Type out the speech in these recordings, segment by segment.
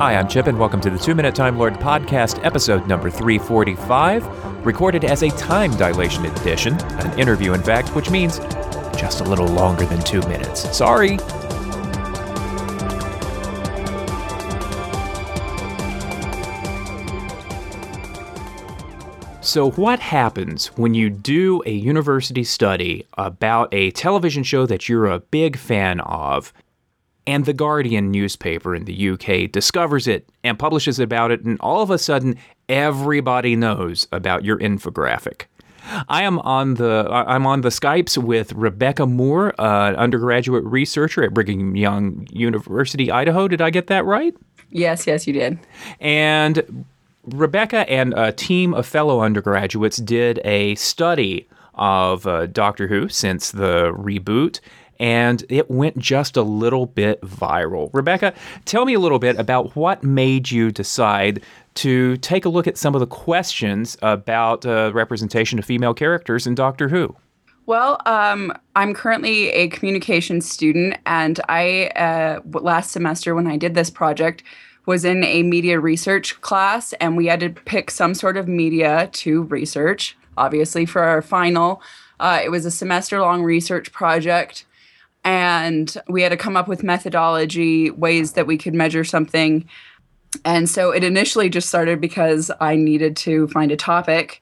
Hi, I'm Chip, and welcome to the Two Minute Time Lord podcast, episode number 345, recorded as a time dilation edition, an interview, in fact, which means just a little longer than two minutes. Sorry. So, what happens when you do a university study about a television show that you're a big fan of, and the Guardian newspaper in the UK discovers it and publishes about it, and all of a sudden, everybody knows about your infographic? I am on the I'm on the Skypes with Rebecca Moore, uh, undergraduate researcher at Brigham Young University, Idaho. Did I get that right? Yes, yes, you did. And Rebecca and a team of fellow undergraduates did a study of uh, Doctor Who since the reboot, and it went just a little bit viral. Rebecca, tell me a little bit about what made you decide to take a look at some of the questions about uh, representation of female characters in Doctor Who. Well, um, I'm currently a communications student, and I, uh, last semester when I did this project, was in a media research class, and we had to pick some sort of media to research. Obviously, for our final, uh, it was a semester long research project, and we had to come up with methodology, ways that we could measure something. And so it initially just started because I needed to find a topic.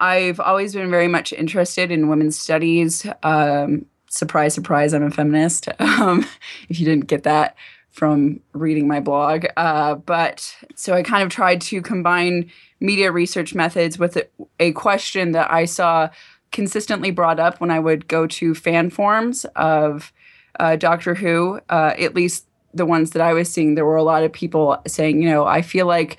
I've always been very much interested in women's studies. Um, surprise, surprise, I'm a feminist. Um, if you didn't get that from reading my blog. Uh, but so I kind of tried to combine media research methods with a, a question that I saw consistently brought up when I would go to fan forums of uh, Doctor Who, uh, at least the ones that I was seeing, there were a lot of people saying, you know, I feel like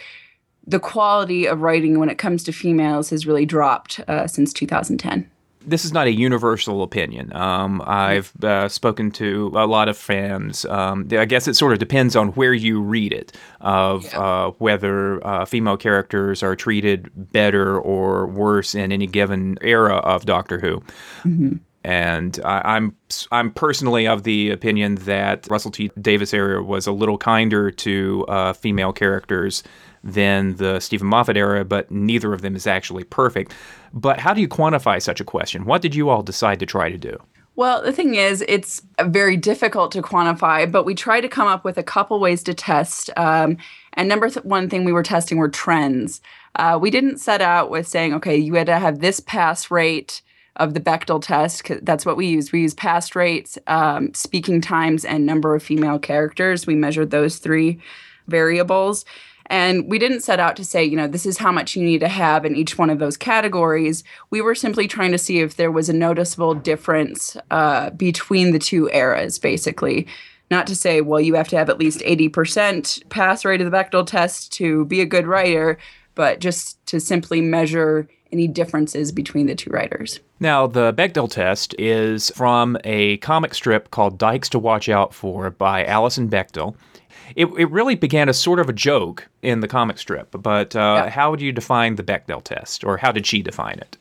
the quality of writing when it comes to females has really dropped uh, since 2010 this is not a universal opinion. Um, I've uh, spoken to a lot of fans. Um, I guess it sort of depends on where you read it, of yeah. uh, whether uh, female characters are treated better or worse in any given era of Doctor Who. Mm-hmm. And I, am I'm, personally of the opinion that Russell T Davies era was a little kinder to uh, female characters than the Steven Moffat era, but neither of them is actually perfect. But how do you quantify such a question? What did you all decide to try to do? Well, the thing is, it's very difficult to quantify, but we tried to come up with a couple ways to test. Um, and number th- one thing we were testing were trends. Uh, we didn't set out with saying, okay, you had to have this pass rate of the Bechdel test. That's what we use. We use pass rates, um, speaking times, and number of female characters. We measured those three variables. And we didn't set out to say, you know, this is how much you need to have in each one of those categories. We were simply trying to see if there was a noticeable difference uh, between the two eras, basically. Not to say, well, you have to have at least 80% pass rate of the Bechdel test to be a good writer, but just to simply measure any differences between the two writers. Now, the Bechdel test is from a comic strip called Dykes to Watch Out For by Alison Bechdel it, it really began as sort of a joke in the comic strip. But uh, yeah. how would you define the Bechdel test, or how did she define it?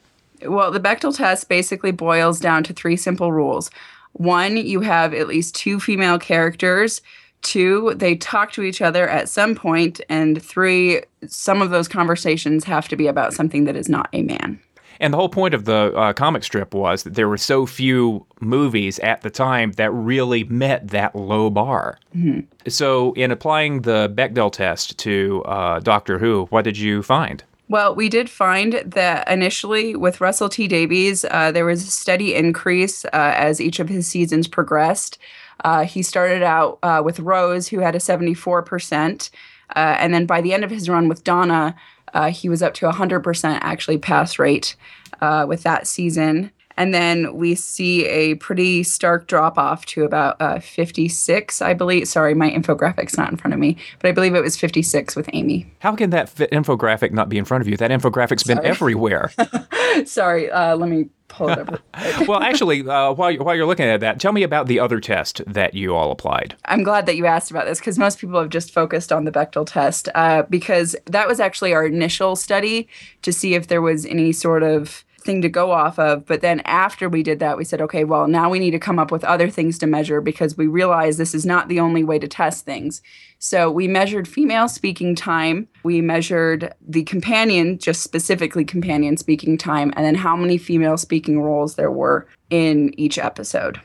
Well, the Bechdel test basically boils down to three simple rules. One, you have at least two female characters. Two, they talk to each other at some point. And three, some of those conversations have to be about something that is not a man. And the whole point of the uh, comic strip was that there were so few movies at the time that really met that low bar. Mm-hmm. So, in applying the Bechdel test to uh, Doctor Who, what did you find? Well, we did find that initially with Russell T Davies, uh, there was a steady increase uh, as each of his seasons progressed. Uh, he started out uh, with Rose, who had a 74%. and then by the end of his run with Donna, uh, he was up to 100% actually pass rate uh, with that season. And then we see a pretty stark drop off to about uh, 56, I believe. Sorry, my infographic's not in front of me, but I believe it was 56 with Amy. How can that infographic not be in front of you? That infographic's Sorry. been everywhere. Sorry, uh, let me pull it up. well, actually, uh, while, while you're looking at that, tell me about the other test that you all applied. I'm glad that you asked about this because most people have just focused on the Bechdel test uh, because that was actually our initial study to see if there was any sort of thing to go off of. But then after we did that, we said, okay, well, now we need to come up with other things to measure because we realize this is not the only way to test things. So we measured female speaking time, we measured the companion, just specifically companion speaking time, and then how many female speaking roles there were in each episode.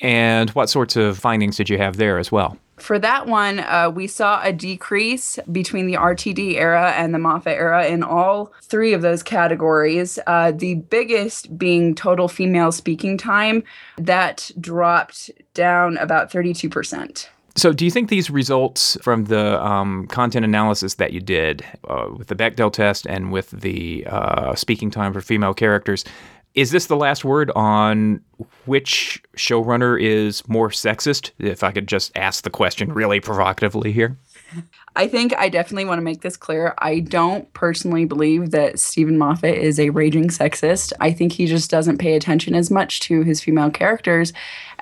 And what sorts of findings did you have there as well? For that one, uh, we saw a decrease between the RTD era and the Moffat era in all three of those categories. Uh, the biggest being total female speaking time, that dropped down about 32%. So, do you think these results from the um, content analysis that you did uh, with the Bechdel test and with the uh, speaking time for female characters is this the last word on which showrunner is more sexist? If I could just ask the question really provocatively here. I think I definitely want to make this clear. I don't personally believe that Steven Moffat is a raging sexist. I think he just doesn't pay attention as much to his female characters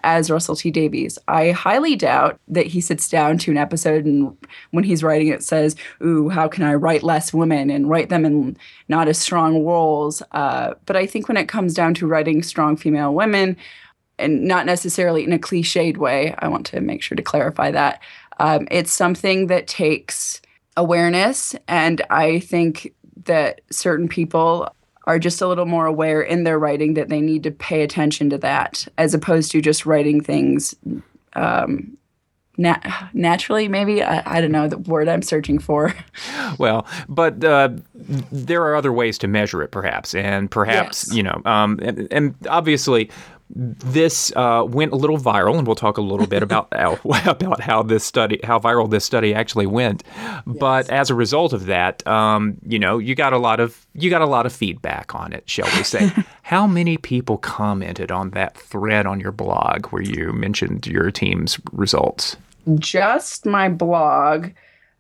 as Russell T Davies. I highly doubt that he sits down to an episode and when he's writing it says, "Ooh, how can I write less women and write them in not as strong roles?" Uh, but I think when it comes down to writing strong female women, and not necessarily in a cliched way, I want to make sure to clarify that. Um, it's something that takes awareness, and I think that certain people are just a little more aware in their writing that they need to pay attention to that as opposed to just writing things um, nat- naturally maybe I, I, don't know the word i'm searching for well but uh, there are other ways to measure it perhaps and perhaps yes. you know um, and, and, obviously this uh, went a little viral, and we'll talk a little bit about how, about how this study, how viral this study actually went. Yes. But as a result of that, um, you know, you got a lot of you got a lot of feedback on it, shall we say? how many people commented on that thread on your blog where you mentioned your team's results? Just my blog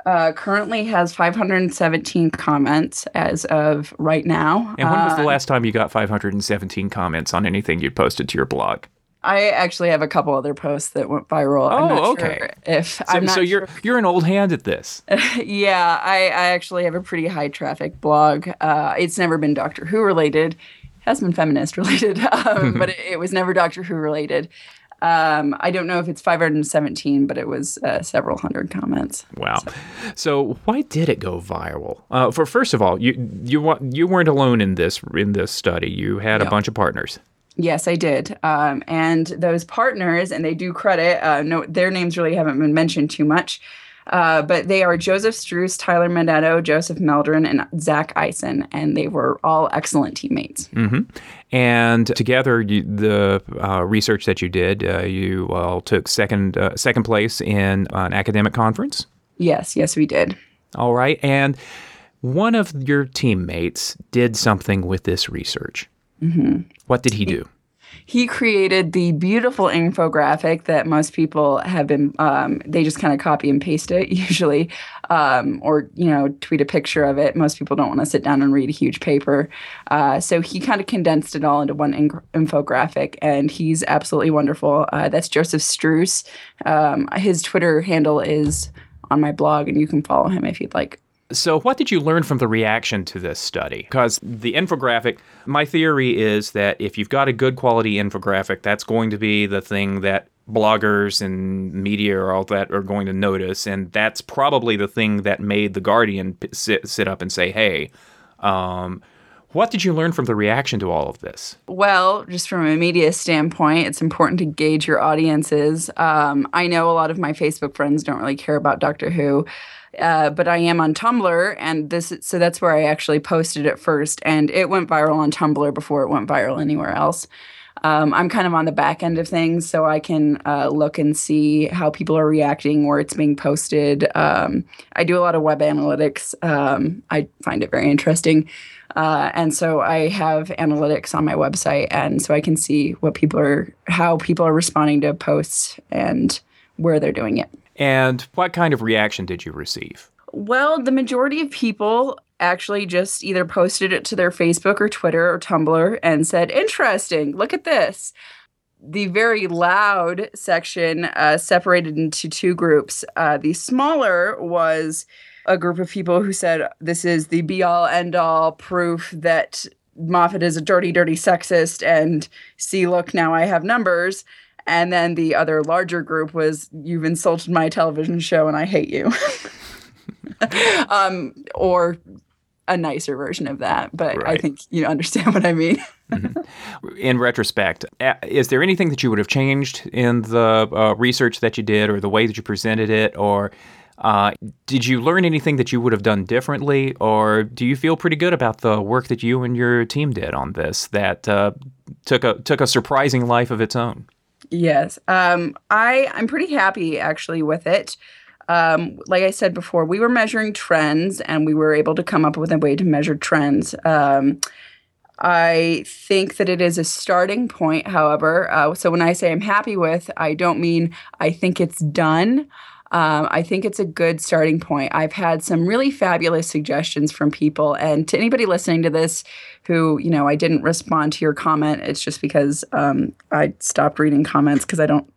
uh, currently has 517 comments as of right now. And when was the uh, last time you got 517 comments on anything you posted to your blog? I actually have a couple other posts that went viral. Oh, okay. Sure if so, I'm not so you're sure. you're an old hand at this. yeah, I, I actually have a pretty high traffic blog. Uh, it's never been Doctor Who related. Has been feminist related, um, but it, it, was never Doctor Who related. Um, I don't know if it's 517, but it was uh, several hundred comments. Wow. So. so. why did it go viral? Uh, for first of all, you you you weren't alone in this in this study. You had no. a bunch of partners. Yes, I did. Um, and those partners, and they do credit. Uh, no, their names really haven't been mentioned too much. Uh, but they are Joseph Struess, Tyler Manetto, Joseph Meldron, and Zach Eisen, and they were all excellent teammates. Mm-hmm. And together, you, the uh, research that you did, uh, you all took second uh, second place in an academic conference. Yes, yes, we did. All right, and one of your teammates did something with this research. Mm-hmm. What did he do? He created the beautiful infographic that most people have been um, they just kind of copy and paste it usually um, or you know tweet a picture of it. Most people don't want to sit down and read a huge paper. Uh, so he kind of condensed it all into one in- infographic and he's absolutely wonderful. Uh, that's joseph struess. Um, his twitter handle is on my blog and you can follow him if you'd like so, what did you learn from the reaction to this study? Because the infographic, my theory is that if you've got a good quality infographic, that's going to be the thing that bloggers and media or all that are going to notice. And that's probably the thing that made The Guardian sit, sit up and say, hey, um, what did you learn from the reaction to all of this? Well, just from a media standpoint, it's important to gauge your audiences. Um, I know a lot of my Facebook friends don't really care about Doctor Who. Uh, but I am on Tumblr, and this so that's where I actually posted it first, and it went viral on Tumblr before it went viral anywhere else. Um, I'm kind of on the back end of things, so I can uh, look and see how people are reacting, where it's being posted. Um, I do a lot of web analytics. Um, I find it very interesting. Uh, and so I have analytics on my website, and so I can see what people are, how people are responding to posts, and where they're doing it. And what kind of reaction did you receive? Well, the majority of people actually just either posted it to their Facebook or Twitter or Tumblr and said, Interesting, look at this. The very loud section uh, separated into two groups. Uh, the smaller was a group of people who said, This is the be all end all proof that Moffat is a dirty, dirty sexist, and see, look, now I have numbers. And then the other larger group was, you've insulted my television show and I hate you. um, or a nicer version of that. But right. I think you understand what I mean. mm-hmm. In retrospect, is there anything that you would have changed in the uh, research that you did or the way that you presented it? Or uh, did you learn anything that you would have done differently? Or do you feel pretty good about the work that you and your team did on this that uh, took, a, took a surprising life of its own? Yes. Um, I, I'm pretty happy actually with it. Um, like I said before, we were measuring trends and we were able to come up with a way to measure trends. Um, I think that it is a starting point, however. Uh, so when I say I'm happy with, I don't mean I think it's done. Um, I think it's a good starting point. I've had some really fabulous suggestions from people, and to anybody listening to this who, you know, I didn't respond to your comment, it's just because um, I stopped reading comments because I don't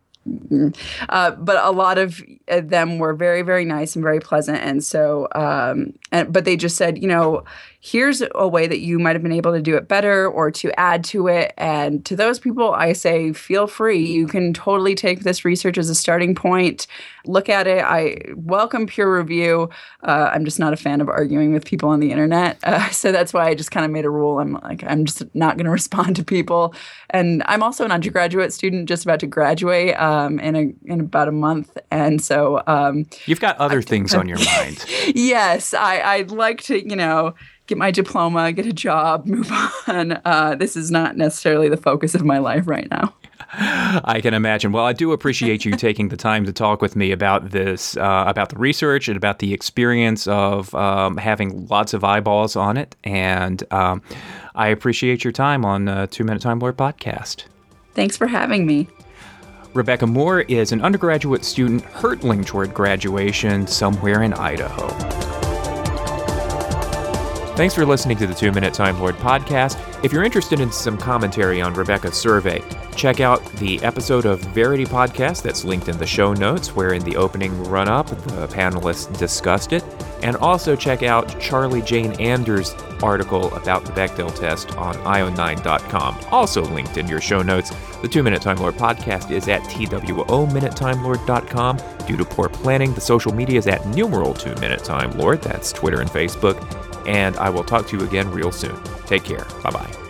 uh, but a lot of uh, them were very, very nice and very pleasant. And so, um, and, but they just said, you know, here's a way that you might have been able to do it better or to add to it. And to those people, I say, feel free. You can totally take this research as a starting point. Look at it. I welcome peer review. Uh, I'm just not a fan of arguing with people on the internet. Uh, so that's why I just kind of made a rule. I'm like, I'm just not going to respond to people. And I'm also an undergraduate student just about to graduate um, in, a, in about a month. And so. Um, You've got other I, things on your mind. yes. I, I'd like to, you know, get my diploma, get a job, move on. Uh, this is not necessarily the focus of my life right now. I can imagine. Well, I do appreciate you taking the time to talk with me about this, uh, about the research and about the experience of um, having lots of eyeballs on it. And um, I appreciate your time on uh, Two Minute Time Lord podcast. Thanks for having me. Rebecca Moore is an undergraduate student hurtling toward graduation somewhere in Idaho. Thanks for listening to the Two Minute Time Lord podcast. If you're interested in some commentary on Rebecca's survey, check out the episode of Verity Podcast that's linked in the show notes, where in the opening run up, the panelists discussed it. And also check out Charlie Jane Anders' article about the Bechdel test on io9.com, also linked in your show notes. The Two Minute Time Lord podcast is at twominutetimelord.com. Due to poor planning, the social media is at numeral Two Minute Time Lord, that's Twitter and Facebook and I will talk to you again real soon. Take care. Bye bye.